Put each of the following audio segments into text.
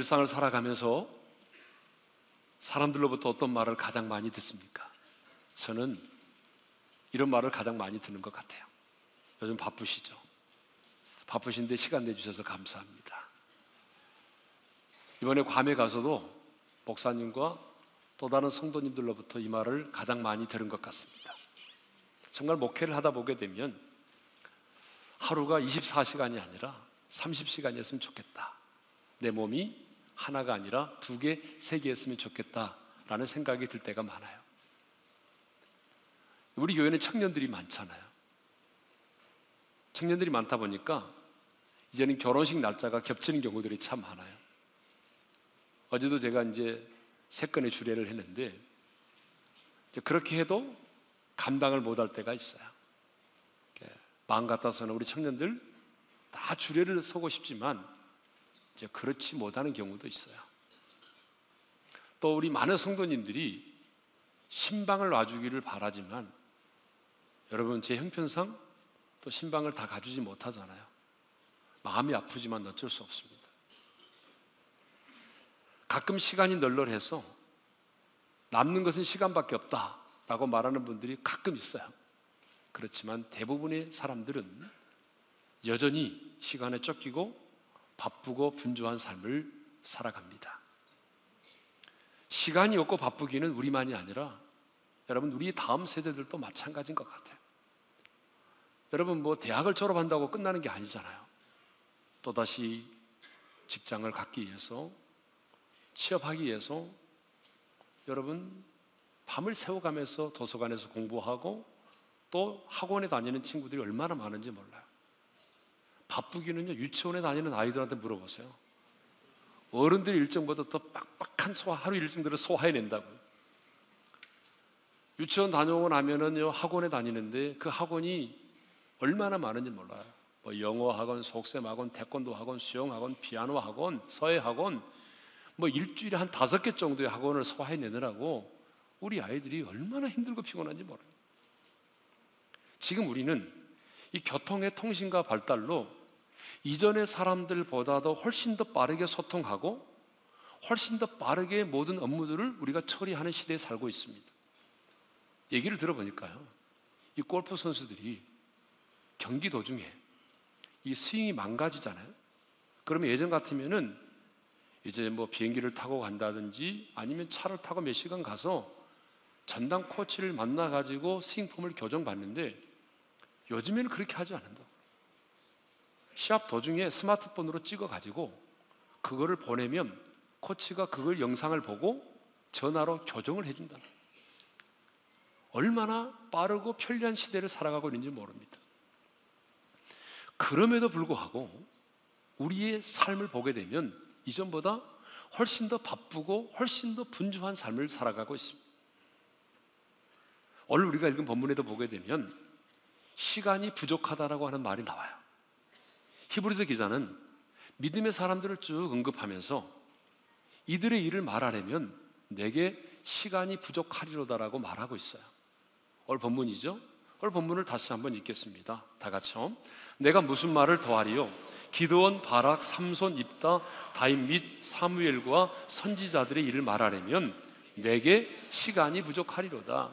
일상을 살아가면서 사람들로부터 어떤 말을 가장 많이 듣습니까? 저는 이런 말을 가장 많이 듣는 것 같아요. 요즘 바쁘시죠? 바쁘신데 시간 내주셔서 감사합니다. 이번에 괌에 가서도 목사님과 또 다른 성도님들로부터 이 말을 가장 많이 들은 것 같습니다. 정말 목회를 하다 보게 되면 하루가 24시간이 아니라 30시간이었으면 좋겠다. 내 몸이 하나가 아니라 두 개, 세 개였으면 좋겠다라는 생각이 들 때가 많아요. 우리 교회는 청년들이 많잖아요. 청년들이 많다 보니까 이제는 결혼식 날짜가 겹치는 경우들이 참 많아요. 어제도 제가 이제 세 건의 주례를 했는데 그렇게 해도 감당을 못할 때가 있어요. 마음 같아서는 우리 청년들 다 주례를 서고 싶지만 이제 그렇지 못하는 경우도 있어요. 또 우리 많은 성도님들이 신방을 놔주기를 바라지만 여러분 제 형편상 또 신방을 다 가주지 못하잖아요. 마음이 아프지만 어쩔 수 없습니다. 가끔 시간이 널널해서 남는 것은 시간밖에 없다라고 말하는 분들이 가끔 있어요. 그렇지만 대부분의 사람들은 여전히 시간에 쫓기고 바쁘고 분주한 삶을 살아갑니다. 시간이 없고 바쁘기는 우리만이 아니라 여러분 우리 다음 세대들도 마찬가지인 것 같아요. 여러분 뭐 대학을 졸업한다고 끝나는 게 아니잖아요. 또다시 직장을 갖기 위해서 취업하기 위해서 여러분 밤을 새워가면서 도서관에서 공부하고 또 학원에 다니는 친구들이 얼마나 많은지 몰라요. 바쁘기는요 유치원에 다니는 아이들한테 물어보세요. 어른들 일정보다 더 빡빡한 소화 하루 일정들을 소화해낸다고요. 유치원 다녀오고 나면은요 학원에 다니는데 그 학원이 얼마나 많은지 몰라요. 뭐 영어 학원, 속셈 학원, 태권도 학원, 수영 학원, 피아노 학원, 서예 학원, 뭐 일주일에 한 다섯 개 정도의 학원을 소화해내느라고 우리 아이들이 얼마나 힘들고 피곤한지 모릅니다. 지금 우리는 이 교통의 통신과 발달로 이전의 사람들보다도 훨씬 더 빠르게 소통하고 훨씬 더 빠르게 모든 업무들을 우리가 처리하는 시대에 살고 있습니다. 얘기를 들어보니까요. 이 골프 선수들이 경기 도중에 이 스윙이 망가지잖아요. 그러면 예전 같으면은 이제 뭐 비행기를 타고 간다든지 아니면 차를 타고 몇 시간 가서 전담 코치를 만나 가지고 스윙폼을 교정 받는데 요즘에는 그렇게 하지 않는다. 시합 도중에 스마트폰으로 찍어 가지고 그거를 보내면 코치가 그걸 영상을 보고 전화로 교정을 해준다. 얼마나 빠르고 편리한 시대를 살아가고 있는지 모릅니다. 그럼에도 불구하고 우리의 삶을 보게 되면 이전보다 훨씬 더 바쁘고 훨씬 더 분주한 삶을 살아가고 있습니다. 오늘 우리가 읽은 본문에도 보게 되면 시간이 부족하다라고 하는 말이 나와요. 히브리서 기자는 믿음의 사람들을 쭉 언급하면서 이들의 일을 말하려면 내게 시간이 부족하리로다라고 말하고 있어요. 오늘 본문이죠. 오늘 본문을 다시 한번 읽겠습니다. 다 같이요. 내가 무슨 말을 더하리요? 기드온, 바락, 삼손, 입다, 다임 및 사무엘과 선지자들의 일을 말하려면 내게 시간이 부족하리로다.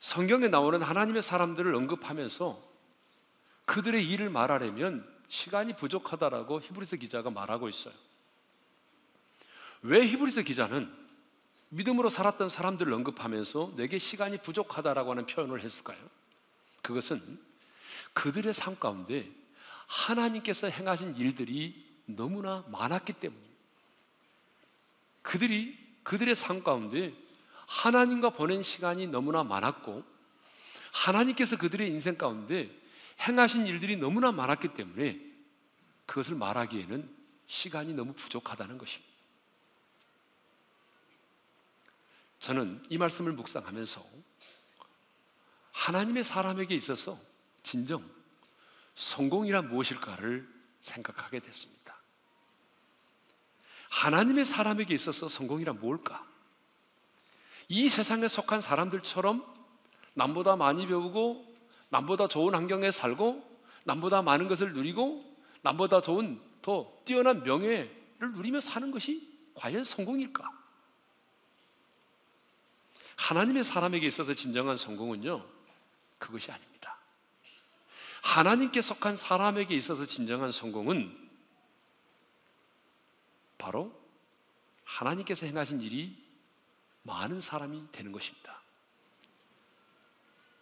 성경에 나오는 하나님의 사람들을 언급하면서 그들의 일을 말하려면 시간이 부족하다라고 히브리서 기자가 말하고 있어요. 왜 히브리서 기자는 믿음으로 살았던 사람들을 언급하면서 내게 시간이 부족하다라고 하는 표현을 했을까요? 그것은 그들의 삶 가운데 하나님께서 행하신 일들이 너무나 많았기 때문입니다. 그들이 그들의 삶 가운데 하나님과 보낸 시간이 너무나 많았고 하나님께서 그들의 인생 가운데 행하신 일들이 너무나 많았기 때문에 그것을 말하기에는 시간이 너무 부족하다는 것입니다. 저는 이 말씀을 묵상하면서 하나님의 사람에게 있어서 진정 성공이란 무엇일까를 생각하게 됐습니다. 하나님의 사람에게 있어서 성공이란 뭘까? 이 세상에 속한 사람들처럼 남보다 많이 배우고 남보다 좋은 환경에 살고 남보다 많은 것을 누리고 남보다 좋은 더 뛰어난 명예 누리며 사는 것이 과연 성공일까? 하나님의 사람에게 있어서 진정한 성공은요, 그것이 아닙니다. 하나님께 속한 사람에게 있어서 진정한 성공은 바로 하나님께서 행하신 일이 많은 사람이 되는 것입니다.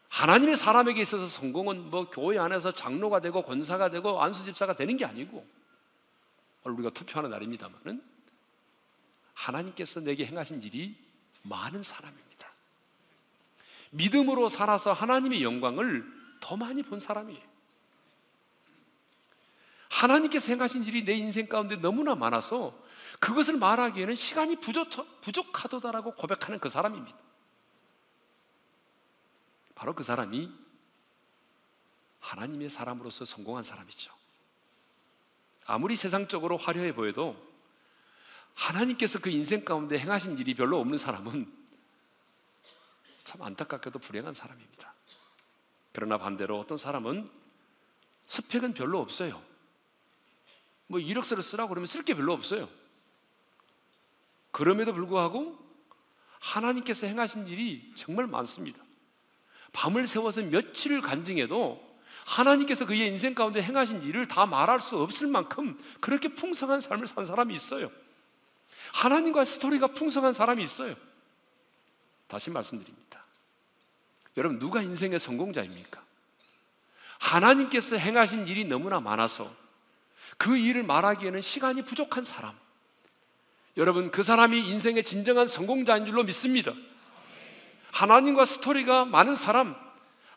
하나님의 사람에게 있어서 성공은 뭐 교회 안에서 장로가 되고 권사가 되고 안수집사가 되는 게 아니고 오늘 우리가 투표하는 날입니다만은 하나님께서 내게 행하신 일이 많은 사람입니다. 믿음으로 살아서 하나님의 영광을 더 많이 본 사람이에요. 하나님께서 행하신 일이 내 인생 가운데 너무나 많아서 그것을 말하기에는 시간이 부족, 부족하도다라고 고백하는 그 사람입니다. 바로 그 사람이 하나님의 사람으로서 성공한 사람이죠. 아무리 세상적으로 화려해 보여도 하나님께서 그 인생 가운데 행하신 일이 별로 없는 사람은 참 안타깝게도 불행한 사람입니다. 그러나 반대로 어떤 사람은 스펙은 별로 없어요. 뭐 이력서를 쓰라고 그러면 쓸 게 별로 없어요. 그럼에도 불구하고 하나님께서 행하신 일이 정말 많습니다. 밤을 새워서 며칠을 간증해도 하나님께서 그의 인생 가운데 행하신 일을 다 말할 수 없을 만큼 그렇게 풍성한 삶을 산 사람이 있어요. 하나님과 스토리가 풍성한 사람이 있어요. 다시 말씀드립니다. 여러분, 누가 인생의 성공자입니까? 하나님께서 행하신 일이 너무나 많아서 그 일을 말하기에는 시간이 부족한 사람. 여러분, 그 사람이 인생의 진정한 성공자인 줄로 믿습니다. 하나님과 스토리가 많은 사람,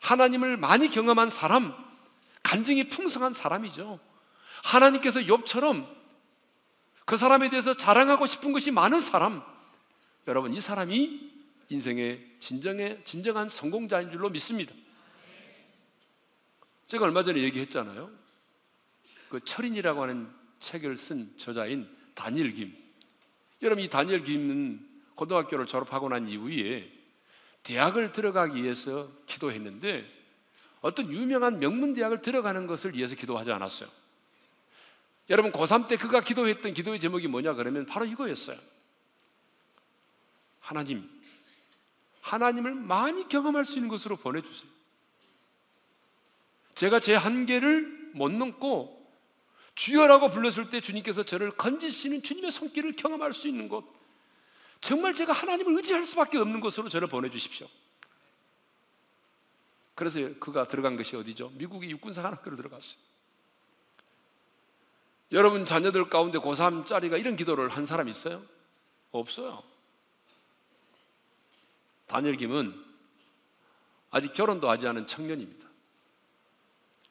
하나님을 많이 경험한 사람, 간증이 풍성한 사람이죠. 하나님께서 욥처럼 그 사람에 대해서 자랑하고 싶은 것이 많은 사람, 여러분, 이 사람이 인생의 진정의, 진정한 성공자인 줄로 믿습니다. 제가 얼마 전에 얘기했잖아요. 그 철인이라고 하는 책을 쓴 저자인 다니엘 김. 여러분 이 다니엘 김은 고등학교를 졸업하고 난 이후에 대학을 들어가기 위해서 기도했는데 어떤 유명한 명문 대학을 들어가는 것을 위해서 기도하지 않았어요. 여러분 고3 때 그가 기도했던 기도의 제목이 뭐냐 그러면 바로 이거였어요. 하나님, 하나님을 많이 경험할 수 있는 것으로 보내주세요. 제가 제 한계를 못 넘고 주여라고 불렀을 때 주님께서 저를 건지시는 주님의 손길을 경험할 수 있는 곳. 정말 제가 하나님을 의지할 수밖에 없는 곳으로 저를 보내주십시오. 그래서 그가 들어간 것이 어디죠? 미국의 육군사 관학교를 들어갔어요. 여러분 자녀들 가운데 고3짜리가 이런 기도를 한 사람 있어요? 없어요. 다니엘 김은 아직 결혼도 하지 않은 청년입니다.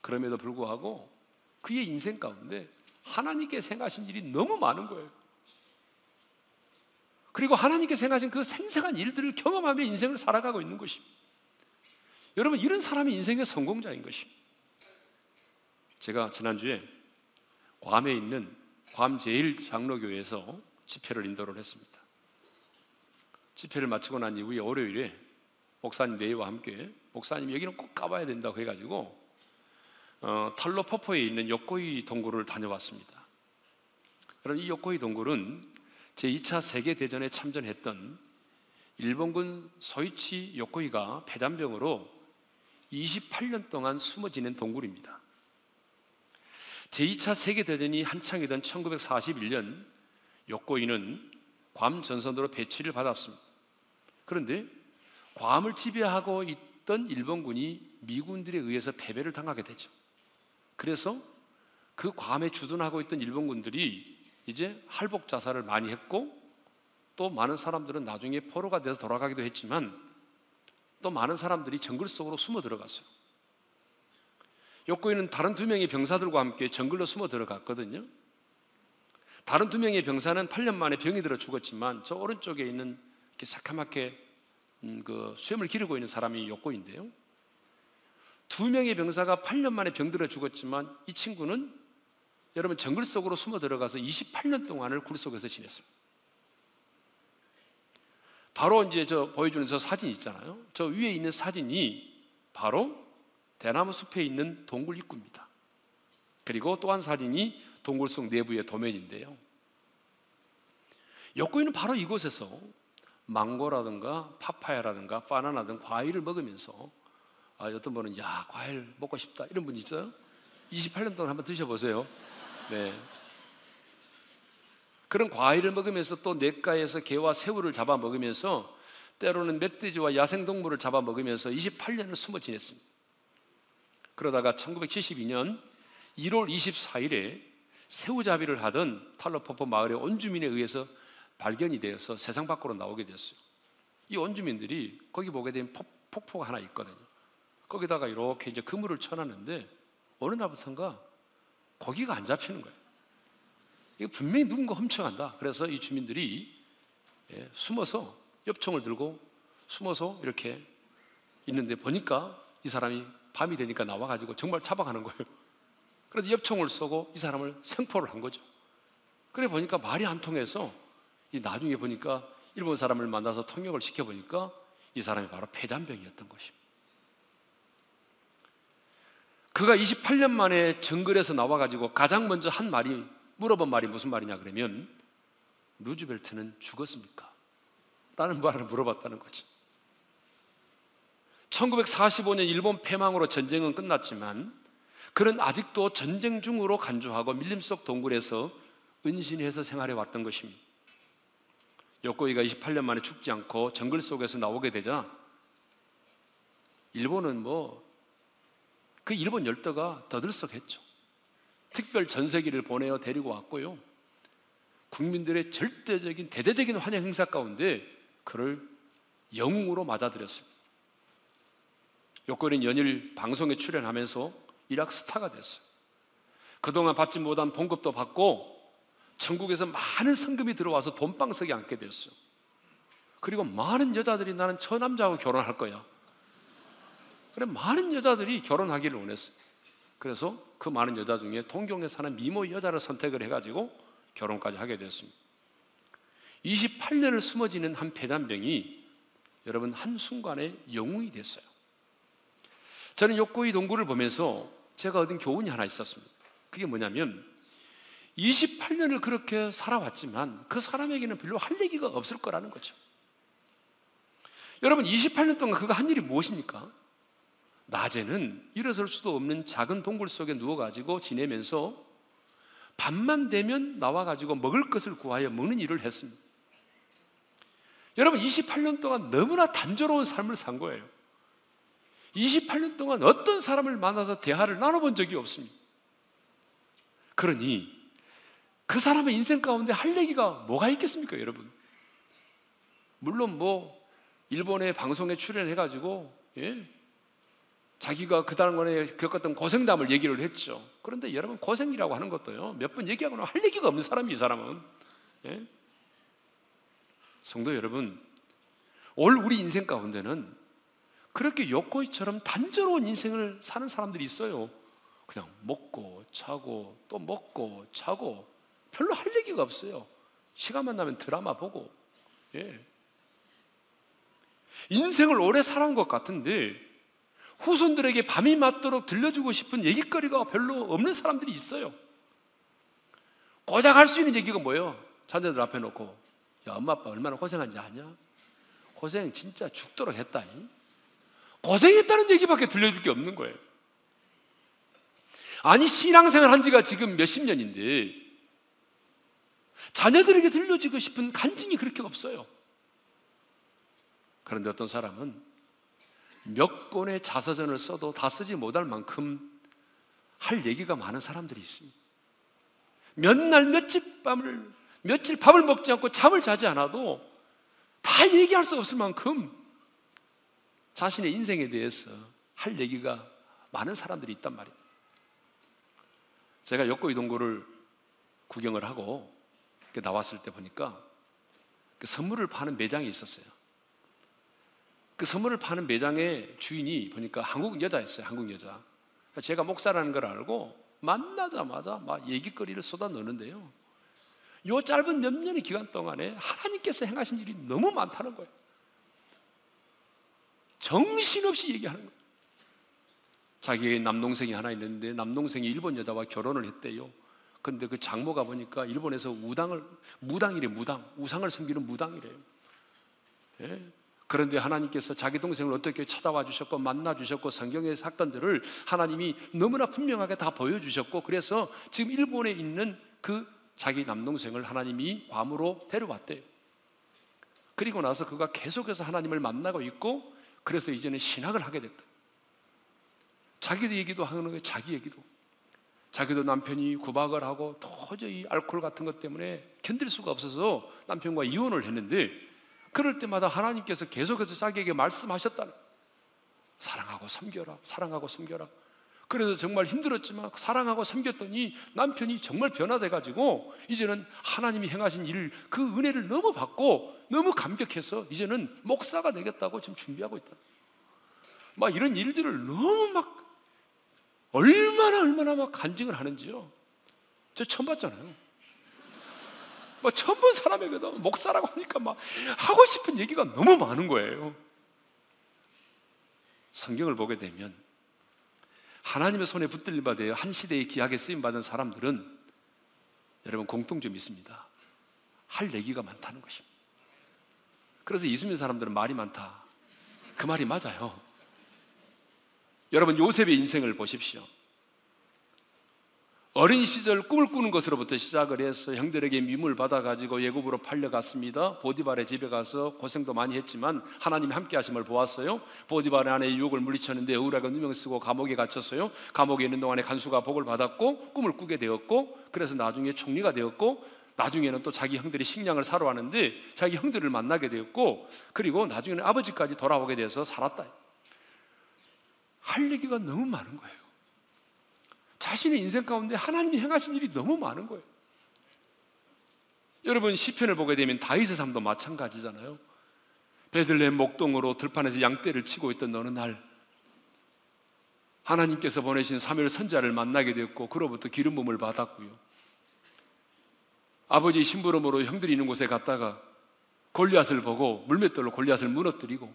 그럼에도 불구하고 그의 인생 가운데 하나님께 생하신 일이 너무 많은 거예요. 그리고 하나님께 생하신 그 생생한 일들을 경험하며 인생을 살아가고 있는 것입니다. 여러분, 이런 사람이 인생의 성공자인 것입니다. 제가 지난주에 괌에 있는 괌 제1장로교회에서 집회를 인도를 했습니다. 집회를 마치고 난 이후에 월요일에 목사님 내와 함께 목사님 여기는 꼭 가봐야 된다고 해가지고 어, 탈로 포포에 있는 요코이 동굴을 다녀왔습니다. 그럼 이 요코이 동굴은 제2차 세계 대전에 참전했던 일본군 소이치 요코이가 폐잔병으로 28년 동안 숨어 지낸 동굴입니다. 제2차 세계 대전이 한창이던 1941년 요코이는 괌 전선으로 배치를 받았습니다. 그런데 괌을 지배하고 있던 일본군이 미군들에 의해서 패배를 당하게 되죠. 그래서 그 괌에 주둔하고 있던 일본군들이 이제 할복 자살을 많이 했고 또 많은 사람들은 나중에 포로가 돼서 돌아가기도 했지만 또 많은 사람들이 정글 속으로 숨어 들어갔어요. 요코이는 다른 두 명의 병사들과 함께 정글로 숨어 들어갔거든요. 다른 두 명의 병사는 8년 만에 병이 들어 죽었지만 저 오른쪽에 있는 이렇게 새카맣게 음, 그 수염을 기르고 있는 사람이 요코인데요. 두 명의 병사가 8년 만에 병들어 죽었지만 이 친구는 여러분 정글 속으로 숨어 들어가서 28년 동안을 굴 속에서 지냈습니다. 바로 이제 저 보여주는 저 사진 있잖아요. 저 위에 있는 사진이 바로 대나무 숲에 있는 동굴 입구입니다. 그리고 또 한 사진이 동굴 속 내부의 도면인데요. 욕구이는 바로 이곳에서 망고라든가 파파야라든가 바나나 등 과일을 먹으면서 아, 어떤 분은 야 과일 먹고 싶다 이런 분 있어요? 28년 동안 한번 드셔보세요. 네. 그런 과일을 먹으면서 또 냇가에서 개와 새우를 잡아 먹으면서 때로는 멧돼지와 야생동물을 잡아 먹으면서 28년을 숨어 지냈습니다. 그러다가 1972년 1월 24일에 새우잡이를 하던 탈로포포 마을의 온주민에 의해서 발견이 되어서 세상 밖으로 나오게 됐어요. 이 온주민들이 거기 보게 되면 폭포가 하나 있거든요. 거기다가 이렇게 이제 그물을 쳐놨는데 어느 날부터인가 고기가 안 잡히는 거예요. 이거 분명히 누군가 훔쳐간다. 그래서 이 주민들이 예, 숨어서 엽총을 들고 숨어서 이렇게 있는데 보니까 이 사람이 밤이 되니까 나와가지고 정말 잡아가는 거예요. 그래서 엽총을 쏘고 이 사람을 생포를 한 거죠. 그래 보니까 말이 안 통해서 이 나중에 보니까 일본 사람을 만나서 통역을 시켜 보니까 이 사람이 바로 폐잔병이었던 것입니다. 그가 28년 만에 정글에서 나와가지고 가장 먼저 한 말이 물어본 말이 무슨 말이냐 그러면 루즈벨트는 죽었습니까? 라는 말을 물어봤다는 거죠. 1945년 일본 패망으로 전쟁은 끝났지만 그는 아직도 전쟁 중으로 간주하고 밀림 속 동굴에서 은신해서 생활해 왔던 것입니다. 요코이가 28년 만에 죽지 않고 정글 속에서 나오게 되자 일본은 뭐 그 일본 열도가 더들썩했죠. 특별 전세기를 보내어 데리고 왔고요. 국민들의 절대적인 대대적인 환영 행사 가운데 그를 영웅으로 맞아들였습니다. 요코이는 연일 방송에 출연하면서 일학 스타가 됐어요. 그동안 받지 못한 봉급도 받고 천국에서 많은 성금이 들어와서 돈방석에 앉게 됐어요. 그리고 많은 여자들이 나는 저 남자하고 결혼할 거야. 그래 많은 여자들이 결혼하기를 원했어요. 그래서 그 많은 여자 중에 동경에 사는 미모 여자를 선택을 해가지고 결혼까지 하게 됐습니다. 28년을 숨어지는 한 폐잔병이 여러분 한순간에 영웅이 됐어요. 저는 욕구의 동굴을 보면서 제가 얻은 교훈이 하나 있었습니다. 그게 뭐냐면 28년을 그렇게 살아왔지만 그 사람에게는 별로 할 얘기가 없을 거라는 거죠. 여러분 28년 동안 그가 한 일이 무엇입니까? 낮에는 일어설 수도 없는 작은 동굴 속에 누워가지고 지내면서 밤만 되면 나와가지고 먹을 것을 구하여 먹는 일을 했습니다. 여러분 28년 동안 너무나 단조로운 삶을 산 거예요. 28년 동안 어떤 사람을 만나서 대화를 나눠본 적이 없습니다. 그러니 그 사람의 인생 가운데 할 얘기가 뭐가 있겠습니까, 여러분? 물론 뭐 일본의 방송에 출연해가지고 예? 자기가 그동안에 겪었던 고생담을 얘기를 했죠. 그런데 여러분 고생이라고 하는 것도요 몇 번 얘기하거나 할 얘기가 없는 사람이 이 사람은 예? 성도 여러분 올 우리 인생 가운데는 그렇게 요코이처럼 단조로운 인생을 사는 사람들이 있어요. 그냥 먹고 차고 또 먹고 차고 별로 할 얘기가 없어요. 시간만 나면 드라마 보고, 예. 인생을 오래 살아온 것 같은데, 후손들에게 밤이 맞도록 들려주고 싶은 얘기거리가 별로 없는 사람들이 있어요. 고작 할 수 있는 얘기가 뭐예요? 자녀들 앞에 놓고, 야, 엄마, 아빠 얼마나 고생한지 아냐? 고생 진짜 죽도록 했다. 고생했다는 얘기밖에 들려줄 게 없는 거예요. 아니, 신앙생활 한 지가 지금 몇십 년인데, 자녀들에게 들려주고 싶은 간증이 그렇게 없어요. 그런데 어떤 사람은 몇 권의 자서전을 써도 다 쓰지 못할 만큼 할 얘기가 많은 사람들이 있습니다. 몇 날 며칠 밤을 며칠 밥을 먹지 않고 잠을 자지 않아도 다 얘기할 수 없을 만큼 자신의 인생에 대해서 할 얘기가 많은 사람들이 있단 말이에요. 제가 역고 이동고를 구경을 하고 나왔을 때 보니까 그 선물을 파는 매장이 있었어요. 그 선물을 파는 매장의 주인이 보니까 한국 여자였어요. 한국 여자. 그러니까 제가 목사라는 걸 알고 만나자마자 막 얘기거리를 쏟아 넣는데요. 요 짧은 몇 년의 기간 동안에 하나님께서 행하신 일이 너무 많다는 거예요. 정신없이 얘기하는 거예요. 자기의 남동생이 하나 있는데 남동생이 일본 여자와 결혼을 했대요. 근데 그 장모가 보니까 일본에서 우당을 무당이래 무당 우상을 섬기는 무당이래요. 예? 그런데 하나님께서 자기 동생을 어떻게 찾아와 주셨고 만나 주셨고 성경의 사건들을 하나님이 너무나 분명하게 다 보여주셨고 그래서 지금 일본에 있는 그 자기 남동생을 하나님이 괌으로 데려왔대요. 그리고 나서 그가 계속해서 하나님을 만나고 있고 그래서 이제는 신학을 하게 됐다. 자기도 얘기도 하는 거예요. 자기 얘기도. 자기도 남편이 구박을 하고 도저히 알코올 같은 것 때문에 견딜 수가 없어서 남편과 이혼을 했는데 그럴 때마다 하나님께서 계속해서 자기에게 말씀하셨다. 사랑하고 섬겨라. 사랑하고 섬겨라. 그래서 정말 힘들었지만 사랑하고 섬겼더니 남편이 정말 변화돼 가지고 이제는 하나님이 행하신 일 그 은혜를 너무 받고 너무 감격해서 이제는 목사가 되겠다고 지금 준비하고 있다. 막 이런 일들을 너무 막 얼마나 얼마나 막 간증을 하는지요. 저 처음 봤잖아요. 뭐 처음 본 사람에게도 목사라고 하니까 막 하고 싶은 얘기가 너무 많은 거예요. 성경을 보게 되면 하나님의 손에 붙들림 받아 한 시대에 귀하게 쓰임 받은 사람들은 여러분 공통점이 있습니다. 할 얘기가 많다는 것입니다. 그래서 예수님 사람들은 말이 많다. 그 말이 맞아요. 여러분 요셉의 인생을 보십시오. 어린 시절 꿈을 꾸는 것으로부터 시작을 해서 형들에게 미움을 받아가지고 예굽으로 팔려갔습니다. 보디발의 집에 가서 고생도 많이 했지만 하나님 함께 하심을 보았어요. 보디발의 아내 유혹을 물리쳤는데 의울하게 누명 쓰고 감옥에 갇혔어요. 감옥에 있는 동안에 간수가 복을 받았고 꿈을 꾸게 되었고 그래서 나중에 총리가 되었고 나중에는 또 자기 형들이 식량을 사러 왔는데 자기 형들을 만나게 되었고 그리고 나중에는 아버지까지 돌아오게 돼서 살았다. 할 얘기가 너무 많은 거예요. 자신의 인생 가운데 하나님이 행하신 일이 너무 많은 거예요. 여러분 시편을 보게 되면 다윗의 삶도 마찬가지잖아요. 베들레헴 목동으로 들판에서 양떼를 치고 있던 어느 날 하나님께서 보내신 사무엘 선자를 만나게 되었고 그로부터 기름 부음을 받았고요. 아버지 심부름으로 형들이 있는 곳에 갔다가 골리앗을 보고 물맷돌로 골리앗을 무너뜨리고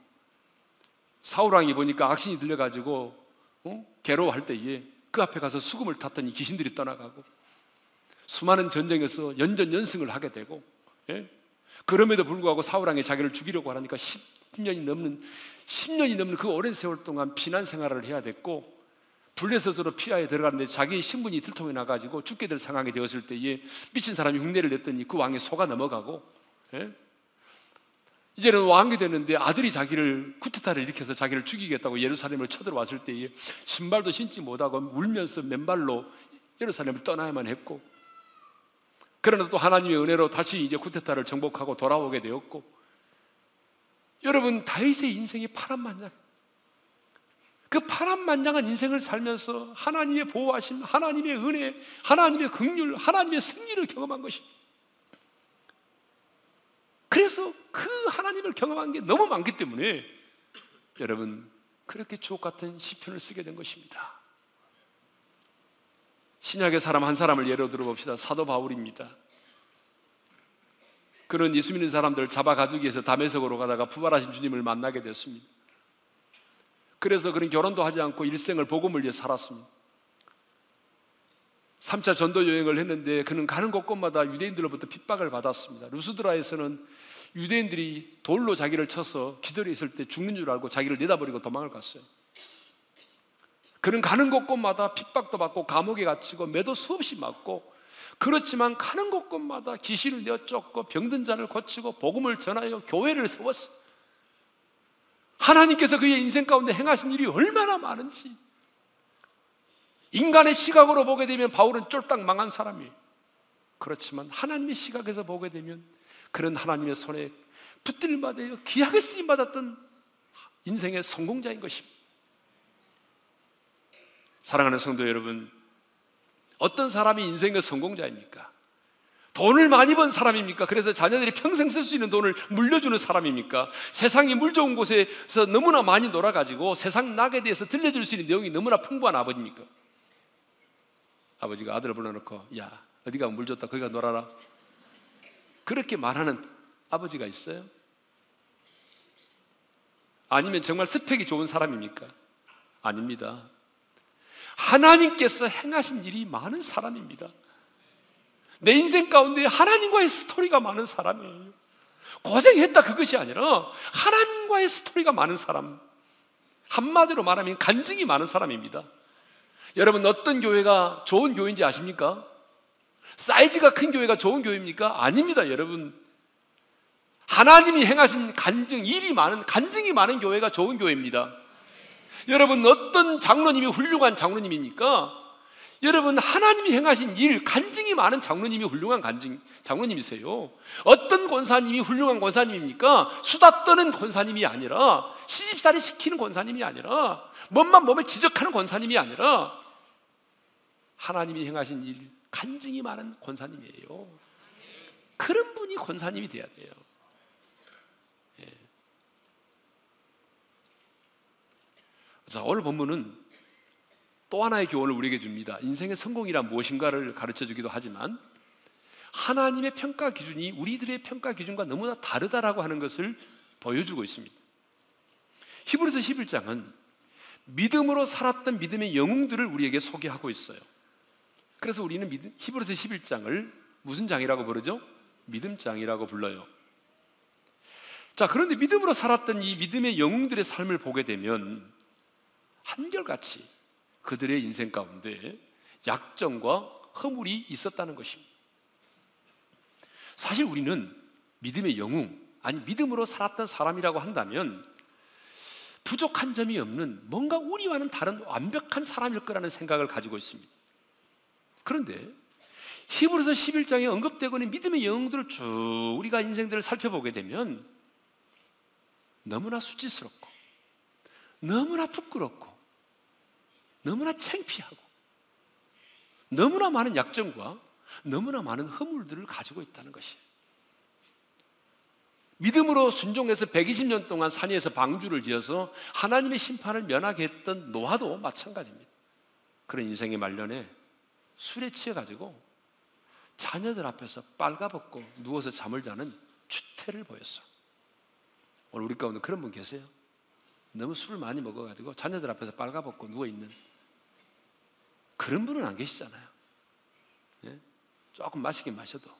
사우랑이 보니까 악신이 들려가지고 어? 괴로워할 때에 그 앞에 가서 수금을 탔더니 귀신들이 떠나가고 수많은 전쟁에서 연전연승을 하게 되고 예? 그럼에도 불구하고 사우랑이 자기를 죽이려고 하니까 10년이 넘는 10년이 넘는 그 오랜 세월 동안 피난 생활을 해야 됐고 블레셋으로 피하에 들어가는데 자기 신분이 들통이 나가지고 죽게 될 상황이 되었을 때에 미친 사람이 흉내를 냈더니 그 왕이 속아 넘어가고 예? 이제는 왕이 됐는데 아들이 자기를 쿠데타를 일으켜서 자기를 죽이겠다고 예루살렘을 쳐들어왔을 때에 신발도 신지 못하고 울면서 맨발로 예루살렘을 떠나야만 했고 그러나 또 하나님의 은혜로 다시 이제 쿠데타를 정복하고 돌아오게 되었고 여러분 다윗의 인생이 파란만장 그 파란만장한 인생을 살면서 하나님의 보호하심, 하나님의 은혜, 하나님의 긍휼, 하나님의 승리를 경험한 것입니다. 그래서 그 하나님을 경험한 게 너무 많기 때문에 여러분 그렇게 주옥 같은 시편을 쓰게 된 것입니다. 신약의 사람 한 사람을 예로 들어봅시다. 사도 바울입니다. 그런 예수 믿는 사람들을 잡아 가두기 위해서 담에색으로 가다가 부활하신 주님을 만나게 됐습니다. 그래서 그런 결혼도 하지 않고 일생을 복음을 위해 살았습니다. 3차 전도 여행을 했는데 그는 가는 곳곳마다 유대인들로부터 핍박을 받았습니다. 루스드라에서는 유대인들이 돌로 자기를 쳐서 기절해 있을 때 죽는 줄 알고 자기를 내다버리고 도망을 갔어요. 그는 가는 곳곳마다 핍박도 받고 감옥에 갇히고 매도 수없이 맞고 그렇지만 가는 곳곳마다 귀신을 내어 쫓고 병든 자를 고치고 복음을 전하여 교회를 세웠어. 하나님께서 그의 인생 가운데 행하신 일이 얼마나 많은지 인간의 시각으로 보게 되면 바울은 쫄딱 망한 사람이에요. 그렇지만 하나님의 시각에서 보게 되면 그런 하나님의 손에 받아요. 귀하게 쓰임 받았던 인생의 성공자인 것입니다. 사랑하는 성도 여러분, 어떤 사람이 인생의 성공자입니까? 돈을 많이 번 사람입니까? 그래서 자녀들이 평생 쓸 수 있는 돈을 물려주는 사람입니까? 세상이 물 좋은 곳에서 너무나 많이 놀아가지고 세상 낙에 대해서 들려줄 수 있는 내용이 너무나 풍부한 아버지입니까? 아버지가 아들을 불러놓고 야 어디가 물 줬다 거기 가 놀아라 그렇게 말하는 아버지가 있어요? 아니면 정말 스펙이 좋은 사람입니까? 아닙니다. 하나님께서 행하신 일이 많은 사람입니다. 내 인생 가운데 하나님과의 스토리가 많은 사람이에요. 고생했다 그것이 아니라 하나님과의 스토리가 많은 사람. 한마디로 말하면 간증이 많은 사람입니다. 여러분 어떤 교회가 좋은 교회인지 아십니까? 사이즈가 큰 교회가 좋은 교회입니까? 아닙니다, 여러분. 하나님이 행하신 간증, 일이 많은, 간증이 많은 교회가 좋은 교회입니다. 여러분, 어떤 장로님이 훌륭한 장로님입니까? 여러분, 하나님이 행하신 일, 간증이 많은 장로님이 훌륭한 간증, 장로님이세요. 어떤 권사님이 훌륭한 권사님입니까? 수다 떠는 권사님이 아니라, 시집살이 시키는 권사님이 아니라, 몸만 몸에 지적하는 권사님이 아니라, 하나님이 행하신 일, 간증이 많은 권사님이에요. 그런 분이 권사님이 돼야 돼요. 예. 자, 오늘 본문은 또 하나의 교훈을 우리에게 줍니다. 인생의 성공이란 무엇인가를 가르쳐 주기도 하지만 하나님의 평가 기준이 우리들의 평가 기준과 너무나 다르다라고 하는 것을 보여주고 있습니다. 히브리서 11장은 믿음으로 살았던 믿음의 영웅들을 우리에게 소개하고 있어요. 그래서 우리는 히브리서 11장을 무슨 장이라고 부르죠? 믿음장이라고 불러요. 자, 그런데 믿음으로 살았던 이 믿음의 영웅들의 삶을 보게 되면 한결같이 그들의 인생 가운데 약점과 허물이 있었다는 것입니다. 사실 우리는 믿음의 영웅, 아니 믿음으로 살았던 사람이라고 한다면 부족한 점이 없는 뭔가 우리와는 다른 완벽한 사람일 거라는 생각을 가지고 있습니다. 그런데 히브리서 11장에 언급되고 있는 믿음의 영웅들을 쭉 우리가 인생들을 살펴보게 되면 너무나 수치스럽고 너무나 부끄럽고 너무나 창피하고 너무나 많은 약점과 너무나 많은 허물들을 가지고 있다는 것이에요. 믿음으로 순종해서 120년 동안 산에서 방주를 지어서 하나님의 심판을 면하게 했던 노아도 마찬가지입니다. 그런 인생의 말년에 술에 취해가지고 자녀들 앞에서 빨가벗고 누워서 잠을 자는 추태를 보였어. 오늘 우리 가운데 그런 분 계세요? 너무 술을 많이 먹어가지고 자녀들 앞에서 빨가벗고 누워있는 그런 분은 안 계시잖아요. 예? 조금 마시긴 마셔도.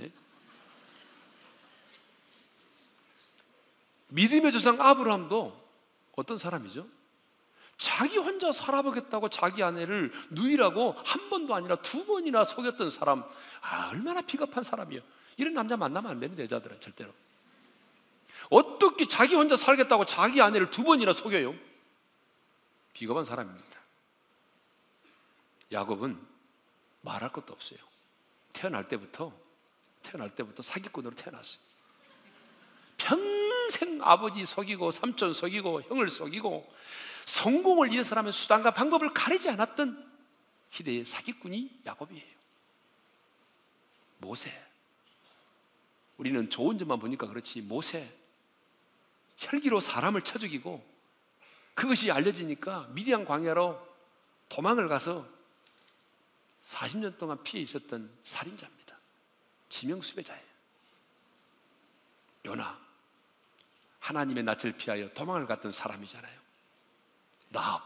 예? 믿음의 조상 아브라함도 어떤 사람이죠? 자기 혼자 살아보겠다고 자기 아내를 누이라고 한 번도 아니라 두 번이나 속였던 사람, 아, 얼마나 비겁한 사람이에요. 이런 남자 만나면 안 됩니다, 여자들은 절대로. 어떻게 자기 혼자 살겠다고 자기 아내를 두 번이나 속여요? 비겁한 사람입니다. 야곱은 말할 것도 없어요. 태어날 때부터, 태어날 때부터 사기꾼으로 태어났어요. 평생 아버지 속이고, 삼촌 속이고, 형을 속이고, 성공을 위해서 라면 수단과 방법을 가리지 않았던 희대의 사기꾼이 야곱이에요. 모세. 우리는 좋은 점만 보니까 그렇지. 모세. 혈기로 사람을 쳐 죽이고 그것이 알려지니까 미디안 광야로 도망을 가서 40년 동안 피해 있었던 살인자입니다. 지명 수배자예요. 요나 하나님의 낯을 피하여 도망을 갔던 사람이잖아요. 라합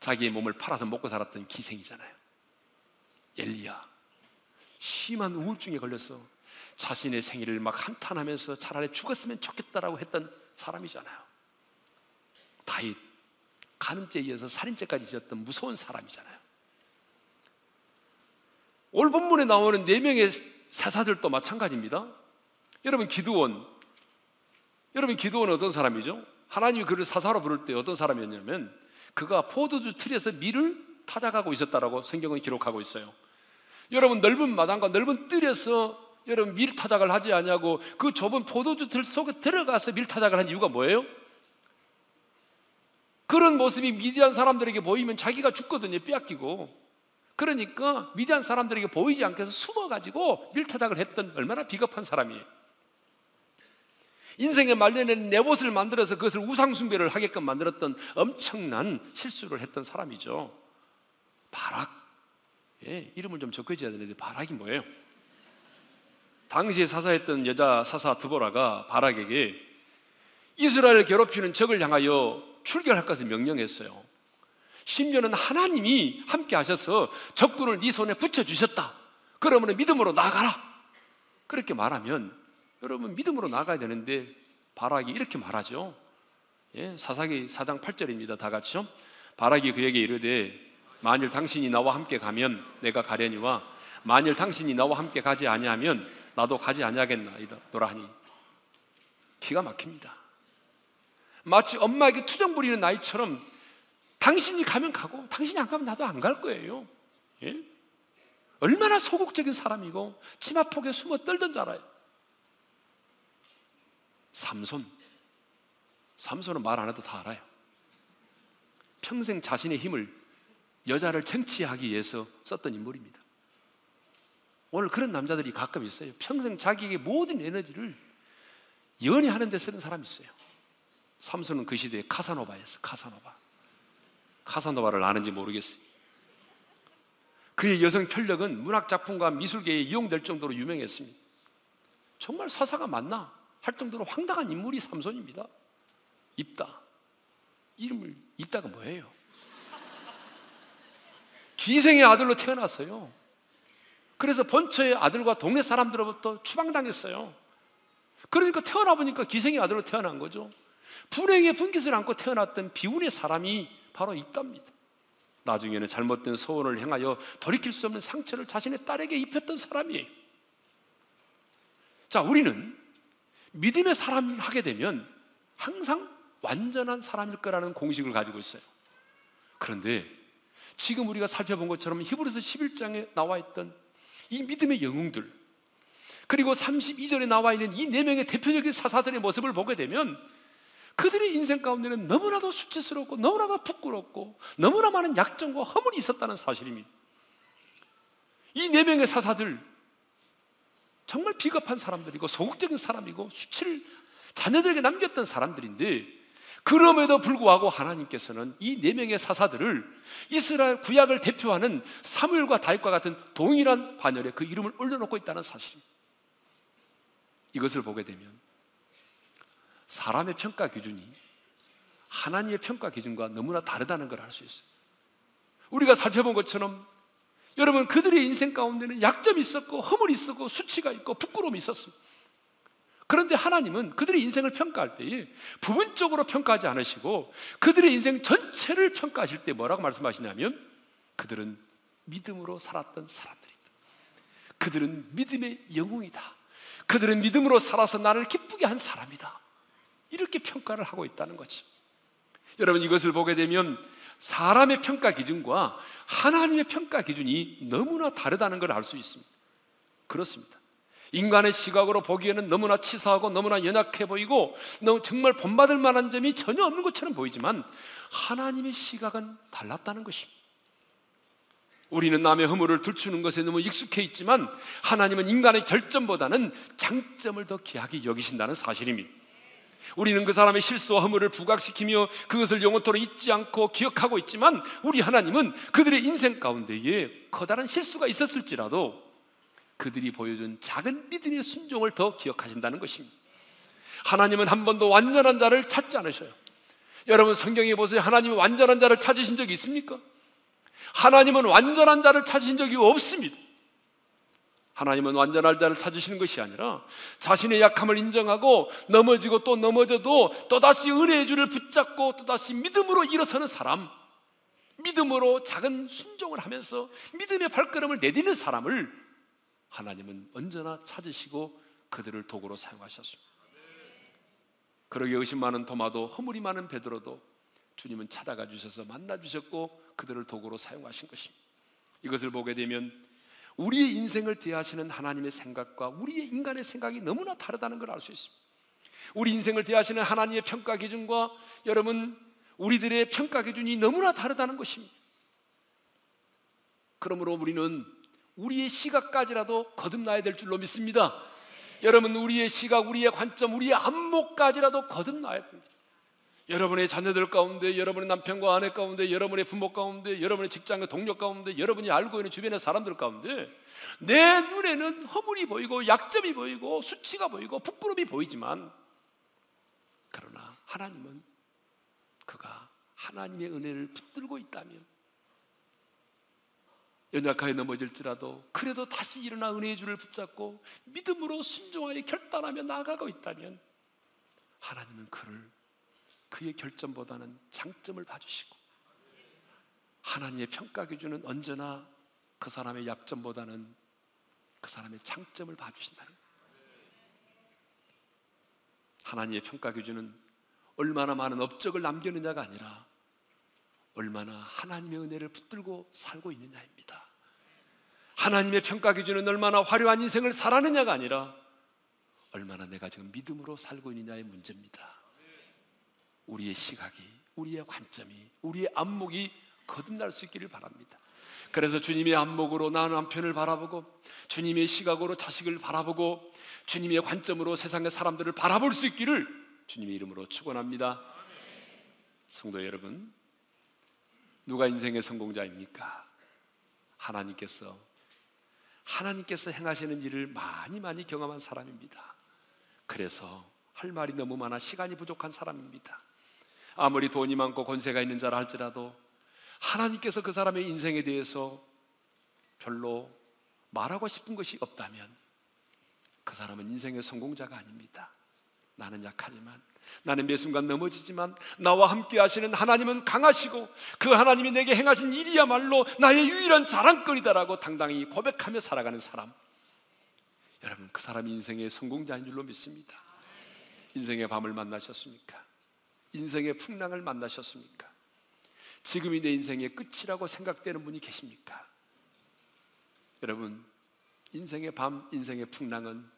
자기의 몸을 팔아서 먹고 살았던 기생이잖아요. 엘리야 심한 우울증에 걸려서 자신의 생일을 막 한탄하면서 차라리 죽었으면 좋겠다라고 했던 사람이잖아요. 다윗 간음죄에 이어서 살인죄까지 지었던 무서운 사람이잖아요. 올 본문에 나오는 네 명의 사사들도 마찬가지입니다. 여러분 기드온 여러분 기드온 어떤 사람이죠? 하나님이 그를 사사로 부를 때 어떤 사람이었냐면 그가 포도주 틀에서 밀을 타작하고 있었다라고 성경은 기록하고 있어요. 여러분 넓은 마당과 넓은 뜰에서 여러분 밀 타작을 하지 않냐고 그 좁은 포도주 틀 속에 들어가서 밀 타작을 한 이유가 뭐예요? 그런 모습이 미디안 사람들에게 보이면 자기가 죽거든요. 빼앗기고. 그러니까 미디안 사람들에게 보이지 않게 해서 숨어가지고 밀타작을 했던 얼마나 비겁한 사람이에요. 인생의 말년에는 내봇을 만들어서 그것을 우상숭배를 하게끔 만들었던 엄청난 실수를 했던 사람이죠. 바락. 예, 이름을 좀 적혀줘야 되는데 바락이 뭐예요? 당시에 사사했던 여자 사사 드보라가 바락에게 이스라엘을 괴롭히는 적을 향하여 출결할 것을 명령했어요. 심지어는 하나님이 함께 하셔서 적군을 네 손에 붙여주셨다. 그러면 믿음으로 나가라. 그렇게 말하면 여러분 믿음으로 나가야 되는데 바락이 이렇게 말하죠. 예, 사사기 4장 8절입니다. 다 같이요. 바락이 그에게 이르되 만일 당신이 나와 함께 가면 내가 가려니와 만일 당신이 나와 함께 가지 아니하면 나도 가지 아니하겠나이다. 노라하니 기가 막힙니다. 마치 엄마에게 투정 부리는 나이처럼 당신이 가면 가고 당신이 안 가면 나도 안 갈 거예요. 예? 얼마나 소극적인 사람이고 치마폭에 숨어 떨던 줄 알아요. 삼손. 삼손은 말 안 해도 다 알아요. 평생 자신의 힘을 여자를 쟁취하기 위해서 썼던 인물입니다. 오늘 그런 남자들이 가끔 있어요. 평생 자기의 모든 에너지를 연애하는 데 쓰는 사람이 있어요. 삼손은 그 시대에 카사노바였어. 카사노바. 카사노바를 아는지 모르겠어요. 그의 여성 편력은 문학 작품과 미술계에 이용될 정도로 유명했습니다. 정말 사사가 맞나? 할 정도로 황당한 인물이 삼손입니다. 입다. 이름을 입다가 뭐예요? 기생의 아들로 태어났어요. 그래서 본처의 아들과 동네 사람들로부터 추방당했어요. 그러니까 태어나 보니까 기생의 아들로 태어난 거죠. 불행의 분깃을 안고 태어났던 비운의 사람이 바로 입답니다. 나중에는 잘못된 소원을 행하여 돌이킬 수 없는 상처를 자신의 딸에게 입혔던 사람이에요. 자, 우리는 믿음의 사람 하게 되면 항상 완전한 사람일 거라는 공식을 가지고 있어요. 그런데 지금 우리가 살펴본 것처럼 히브리서 11장에 나와 있던 이 믿음의 영웅들 그리고 32절에 나와 있는 이 네 명의 대표적인 사사들의 모습을 보게 되면 그들의 인생 가운데는 너무나도 수치스럽고 너무나도 부끄럽고 너무나 많은 약점과 허물이 있었다는 사실입니다. 이 네 명의 사사들 정말 비겁한 사람들이고 소극적인 사람이고 수치를 자녀들에게 남겼던 사람들인데 그럼에도 불구하고 하나님께서는 이 네 명의 사사들을 이스라엘 구약을 대표하는 사무엘과 다윗과 같은 동일한 반열에 그 이름을 올려놓고 있다는 사실입니다. 이것을 보게 되면 사람의 평가 기준이 하나님의 평가 기준과 너무나 다르다는 걸 알 수 있어요. 우리가 살펴본 것처럼 여러분 그들의 인생 가운데는 약점이 있었고 허물이 있었고 수치가 있고 부끄러움이 있었습니다. 그런데 하나님은 그들의 인생을 평가할 때에 부분적으로 평가하지 않으시고 그들의 인생 전체를 평가하실 때 뭐라고 말씀하시냐면 그들은 믿음으로 살았던 사람들이다. 그들은 믿음의 영웅이다. 그들은 믿음으로 살아서 나를 기쁘게 한 사람이다. 이렇게 평가를 하고 있다는 거죠. 여러분 이것을 보게 되면 사람의 평가 기준과 하나님의 평가 기준이 너무나 다르다는 걸 알 수 있습니다. 그렇습니다. 인간의 시각으로 보기에는 너무나 치사하고 너무나 연약해 보이고 너무 정말 본받을 만한 점이 전혀 없는 것처럼 보이지만 하나님의 시각은 달랐다는 것입니다. 우리는 남의 허물을 들추는 것에 너무 익숙해 있지만 하나님은 인간의 결점보다는 장점을 더 귀하게 여기신다는 사실입니다. 우리는 그 사람의 실수와 허물을 부각시키며 그것을 영원토록 잊지 않고 기억하고 있지만 우리 하나님은 그들의 인생 가운데에 커다란 실수가 있었을지라도 그들이 보여준 작은 믿음의 순종을 더 기억하신다는 것입니다. 하나님은 한 번도 완전한 자를 찾지 않으셔요. 여러분 성경에 보세요. 하나님이 완전한 자를 찾으신 적이 있습니까? 하나님은 완전한 자를 찾으신 적이 없습니다. 하나님은 완전한 자를 찾으시는 것이 아니라 자신의 약함을 인정하고 넘어지고 또 넘어져도 또다시 은혜의 줄을 붙잡고 또다시 믿음으로 일어서는 사람, 믿음으로 작은 순종을 하면서 믿음의 발걸음을 내딛는 사람을 하나님은 언제나 찾으시고 그들을 도구로 사용하셨습니다. 그러게 의심 많은 도마도 허물이 많은 베드로도 주님은 찾아가 주셔서 만나 주셨고 그들을 도구로 사용하신 것입니다. 이것을 보게 되면 우리의 인생을 대하시는 하나님의 생각과 우리의 인간의 생각이 너무나 다르다는 걸 알 수 있습니다. 우리 인생을 대하시는 하나님의 평가 기준과 여러분 우리들의 평가 기준이 너무나 다르다는 것입니다. 그러므로 우리는 우리의 시각까지라도 거듭나야 될 줄로 믿습니다. 여러분 우리의 시각, 우리의 관점, 우리의 안목까지라도 거듭나야 됩니다. 여러분의 자녀들 가운데, 여러분의 남편과 아내 가운데, 여러분의 부모 가운데, 여러분의 직장의 동료 가운데, 여러분이 알고 있는 주변의 사람들 가운데 내 눈에는 허물이 보이고 약점이 보이고 수치가 보이고 부끄러움이 보이지만 그러나 하나님은 그가 하나님의 은혜를 붙들고 있다면 연약하게 넘어질지라도 그래도 다시 일어나 은혜의 줄을 붙잡고 믿음으로 순종하여 결단하며 나아가고 있다면 하나님은 그를 그의 결점보다는 장점을 봐주시고 하나님의 평가 기준은 언제나 그 사람의 약점보다는 그 사람의 장점을 봐주신다는. 하나님의 평가 기준은 얼마나 많은 업적을 남겼느냐가 아니라 얼마나 하나님의 은혜를 붙들고 살고 있느냐입니다. 하나님의 평가 기준은 얼마나 화려한 인생을 살았느냐가 아니라 얼마나 내가 지금 믿음으로 살고 있느냐의 문제입니다. 우리의 시각이, 우리의 관점이, 우리의 안목이 거듭날 수 있기를 바랍니다. 그래서 주님의 안목으로 나 남편을 바라보고 주님의 시각으로 자식을 바라보고 주님의 관점으로 세상의 사람들을 바라볼 수 있기를 주님의 이름으로 축원합니다. 성도 여러분, 누가 인생의 성공자입니까? 하나님께서 하나님께서 행하시는 일을 많이 많이 경험한 사람입니다. 그래서 할 말이 너무 많아 시간이 부족한 사람입니다. 아무리 돈이 많고 권세가 있는 자라 할지라도 하나님께서 그 사람의 인생에 대해서 별로 말하고 싶은 것이 없다면 그 사람은 인생의 성공자가 아닙니다. 나는 약하지만 나는 매 순간 넘어지지만 나와 함께 하시는 하나님은 강하시고 그 하나님이 내게 행하신 일이야말로 나의 유일한 자랑거리다라고 당당히 고백하며 살아가는 사람. 여러분 그 사람이 인생의 성공자인 줄로 믿습니다. 인생의 밤을 만나셨습니까? 인생의 풍랑을 만나셨습니까? 지금이 내 인생의 끝이라고 생각되는 분이 계십니까? 여러분 인생의 밤, 인생의 풍랑은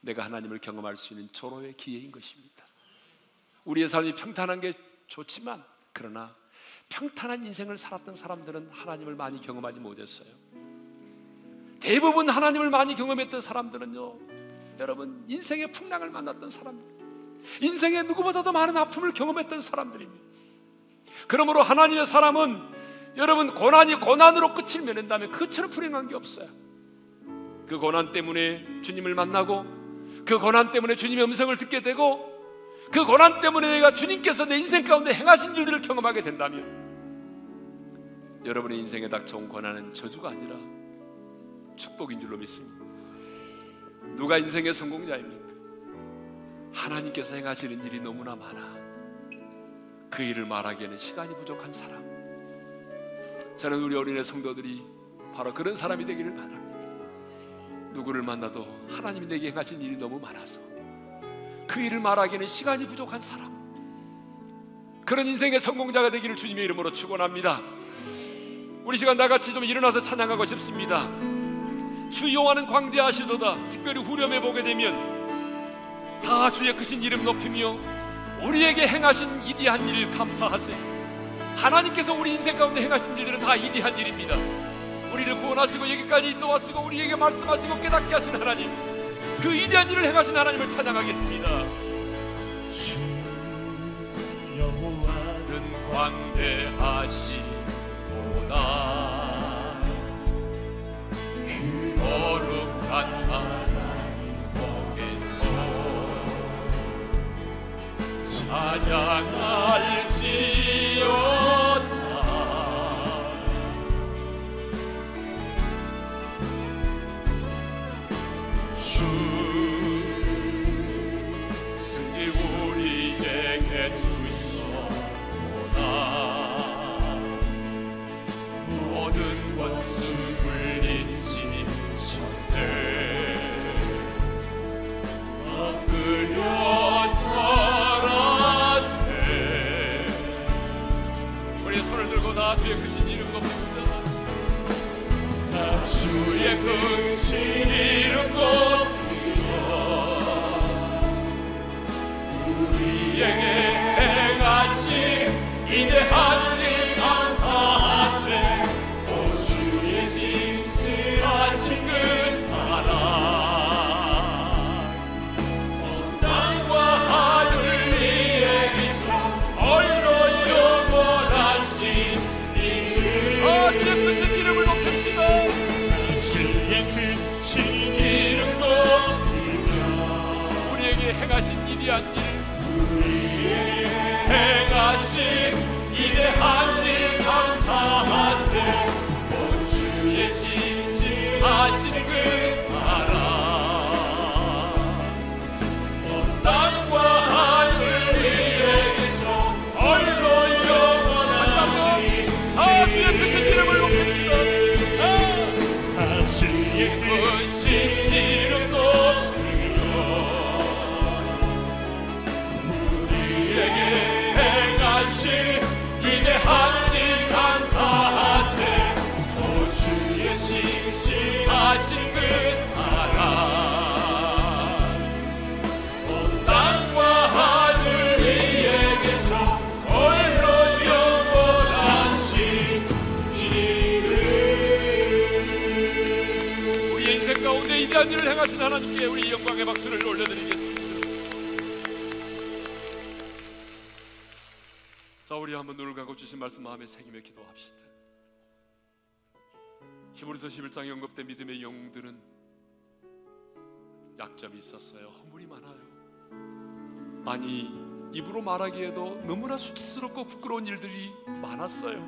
내가 하나님을 경험할 수 있는 조로의 기회인 것입니다. 우리의 삶이 평탄한 게 좋지만 그러나 평탄한 인생을 살았던 사람들은 하나님을 많이 경험하지 못했어요. 대부분 하나님을 많이 경험했던 사람들은요, 여러분 인생의 풍랑을 만났던 사람들, 인생의 누구보다도 많은 아픔을 경험했던 사람들입니다. 그러므로 하나님의 사람은 여러분 고난이 고난으로 끝을 맺는다면 그처럼 불행한 게 없어요. 그 고난 때문에 주님을 만나고 그 고난 때문에 주님의 음성을 듣게 되고 그 고난 때문에 내가 주님께서 내 인생 가운데 행하신 일들을 경험하게 된다면 여러분의 인생에 닥쳐온 고난은 저주가 아니라 축복인 줄로 믿습니다. 누가 인생의 성공자입니까? 하나님께서 행하시는 일이 너무나 많아. 그 일을 말하기에는 시간이 부족한 사람. 저는 우리 어린애 성도들이 바로 그런 사람이 되기를 바랍니다. 누구를 만나도 하나님이 내게 행하신 일이 너무 많아서 그 일을 말하기에는 시간이 부족한 사람 그런 인생의 성공자가 되기를 주님의 이름으로 축원합니다. 우리 시간 나같이 좀 일어나서 찬양하고 싶습니다. 주 여호와는 광대하시도다. 특별히 후렴에 보게 되면 다 주의 크신 이름 높이며 우리에게 행하신 이디한 일 감사하세요. 하나님께서 우리 인생 가운데 행하신 일들은 다 이디한 일입니다. 우리를 구원하시고 여기까지 인도하시고 우리에게 말씀하시고 깨닫게 하신 하나님 그 위대한 일을 행하신 하나님을 찬양하겠습니다 주 여호와는 광대하시도다 찬양할지 я не 행하신 하나님께 우리 영광의 박수를 올려드리겠습니다. 자, 우리 한번 눈을 감고 주신 말씀 마음에 새기며 기도합시다. 히브리서 11장에 언급된 믿음의 영웅들은 약점이 있었어요. 허물이 많아요. 아니 입으로 말하기에도 너무나 수치스럽고 부끄러운 일들이 많았어요.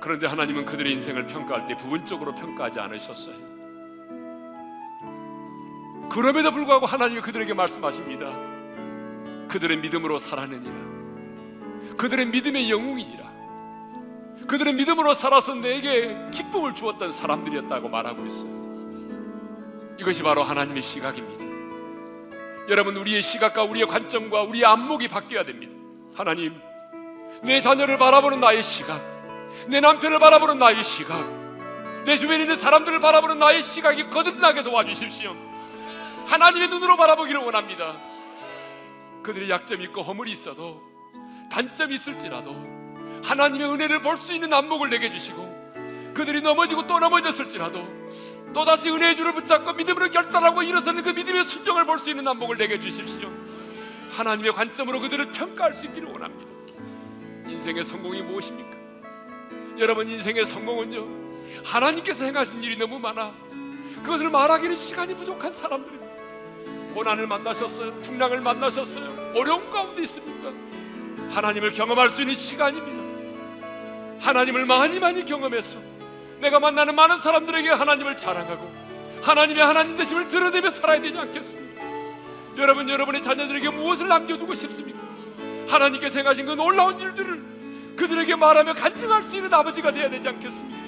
그런데 하나님은 그들의 인생을 평가할 때 부분적으로 평가하지 않으셨어요. 그럼에도 불구하고 하나님이 그들에게 말씀하십니다. 그들의 믿음으로 살아내니라. 그들의 믿음의 영웅이니라. 그들의 믿음으로 살아서 내게 기쁨을 주었던 사람들이었다고 말하고 있어요. 이것이 바로 하나님의 시각입니다. 여러분 우리의 시각과 우리의 관점과 우리의 안목이 바뀌어야 됩니다. 하나님, 내 자녀를 바라보는 나의 시각, 내 남편을 바라보는 나의 시각, 내 주변에 있는 사람들을 바라보는 나의 시각이 거듭나게 도와주십시오. 하나님의 눈으로 바라보기를 원합니다. 그들의 약점이 있고 허물이 있어도 단점이 있을지라도 하나님의 은혜를 볼 수 있는 안목을 내게 주시고 그들이 넘어지고 또 넘어졌을지라도 또다시 은혜의 줄을 붙잡고 믿음으로 결단하고 일어서는 그 믿음의 순종을 볼 수 있는 안목을 내게 주십시오. 하나님의 관점으로 그들을 평가할 수 있기를 원합니다. 인생의 성공이 무엇입니까? 여러분 인생의 성공은요 하나님께서 행하신 일이 너무 많아 그것을 말하기는 시간이 부족한 사람들입니다. 고난을 만나셨어요. 풍랑을 만나셨어요. 어려운 가운데 있습니까? 하나님을 경험할 수 있는 시간입니다. 하나님을 많이 많이 경험해서 내가 만나는 많은 사람들에게 하나님을 자랑하고 하나님의 하나님 되심을 드러내며 살아야 되지 않겠습니까? 여러분 여러분의 자녀들에게 무엇을 남겨두고 싶습니까? 하나님께서 행하신 그 놀라운 일들을 그들에게 말하며 간증할 수 있는 아버지가 되어야 되지 않겠습니까?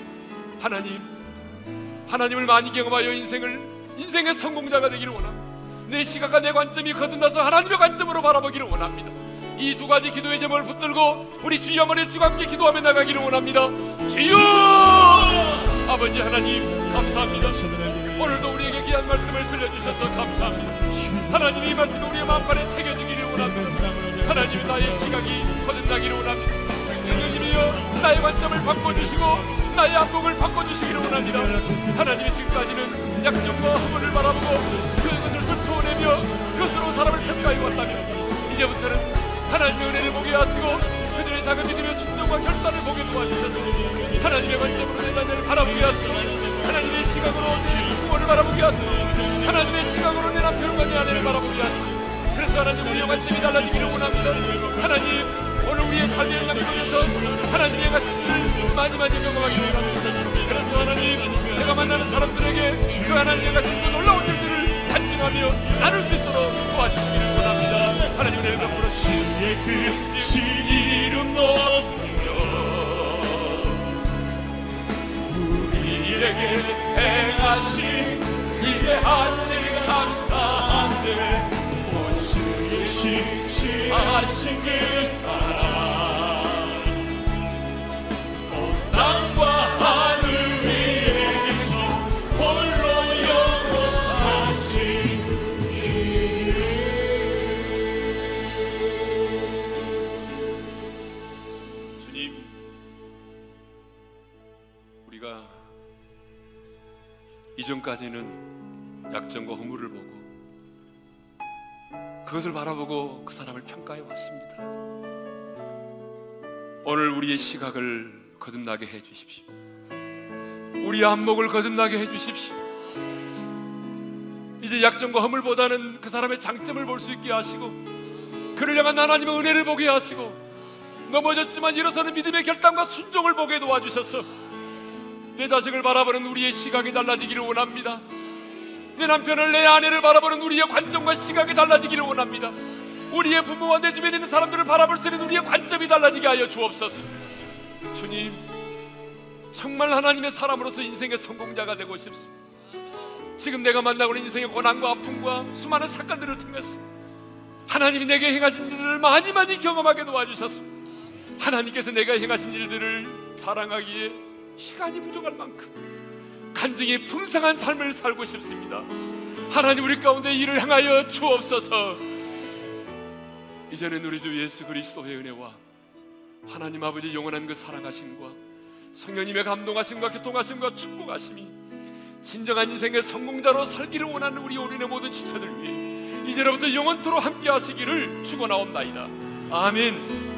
하나님 하나님을 많이 경험하여 인생을 인생의 성공자가 되기를 원합니다. 내 시각과 내 관점이 거듭나서 하나님의 관점으로 바라보기를 원합니다. 이 두 가지 기도의 제목을 붙들고 우리 주여 어머니 주와 함께 기도하며 나가기를 원합니다. 주여 아버지 하나님 감사합니다. 오늘도 우리에게 귀한 말씀을 들려주셔서 감사합니다. 하나님 이 말씀이 우리의 마음판에 새겨지기를 원합니다. 하나님 나의 시각이 거듭나기를 원합니다. 성령님이여 나의 관점을 바꿔주시고 나의 안목을 바꿔주시기를 원합니다. 하나님이 지금까지는 약점과 허물을 바라보고 쫓아오내며 그것으로 사람을 평가해 왔다면 이제부터는 하나님의 은혜를 보게 하시고 그들의 작은 믿음의 순종과 결단을 보게 도와주셔서 하나님의 관점으로 내 자녀를 바라보게 하시고 하나님의 시각으로 내 부모를 바라보게 하시고 하나님의 시각으로 내 남편과 내 아내를 바라보게 하시고 그래서 하나님 우리의 관점이 달라지기를 원합니다. 하나님 오늘 우리의 삶의 속에서 하나님의 가치를 많이 많이 경험하기를 원합니다. 그래서 하나님 내가 만나는 사람들에게 그 하나님의 가치를 놀라운 간증하며 나눌 수 있도록 도와주시기를 원합니다. 하나님 내 이름으로 주의 그신 이름 높여 우리에게 행하신 위대한 일 감사하세 온 주의 신실하신 그 사랑 이전까지는 약점과 허물을 보고 그것을 바라보고 그 사람을 평가해 왔습니다. 오늘 우리의 시각을 거듭나게 해 주십시오. 우리의 안목을 거듭나게 해 주십시오. 이제 약점과 허물보다는 그 사람의 장점을 볼 수 있게 하시고 그를 향한 하나님의 은혜를 보게 하시고 넘어졌지만 일어서는 믿음의 결단과 순종을 보게 도와주셔서 내 자식을 바라보는 우리의 시각이 달라지기를 원합니다. 내 남편을 내 아내를 바라보는 우리의 관점과 시각이 달라지기를 원합니다. 우리의 부모와 내 주변에 있는 사람들을 바라볼 수 있는 우리의 관점이 달라지게 하여 주옵소서. 주님, 정말 하나님의 사람으로서 인생의 성공자가 되고 싶습니다. 지금 내가 만나고 있는 인생의 고난과 아픔과 수많은 사건들을 통해서 하나님이 내게 행하신 일들을 많이 많이 경험하게 도와주셔서 하나님께서 내가 행하신 일들을 사랑하기에 시간이 부족할 만큼 간증이 풍성한 삶을 살고 싶습니다. 하나님 우리 가운데 이를 향하여 주옵소서. 이제는 우리 주 예수 그리스도의 은혜와 하나님 아버지 영원한 그 사랑하심과 성령님의 감동하심과 교통하심과 축복하심이 진정한 인생의 성공자로 살기를 원하는 우리 오륜의 모든 지체들 위해 이제로부터 영원토록 함께 하시기를 축원하옵나이다. 아멘.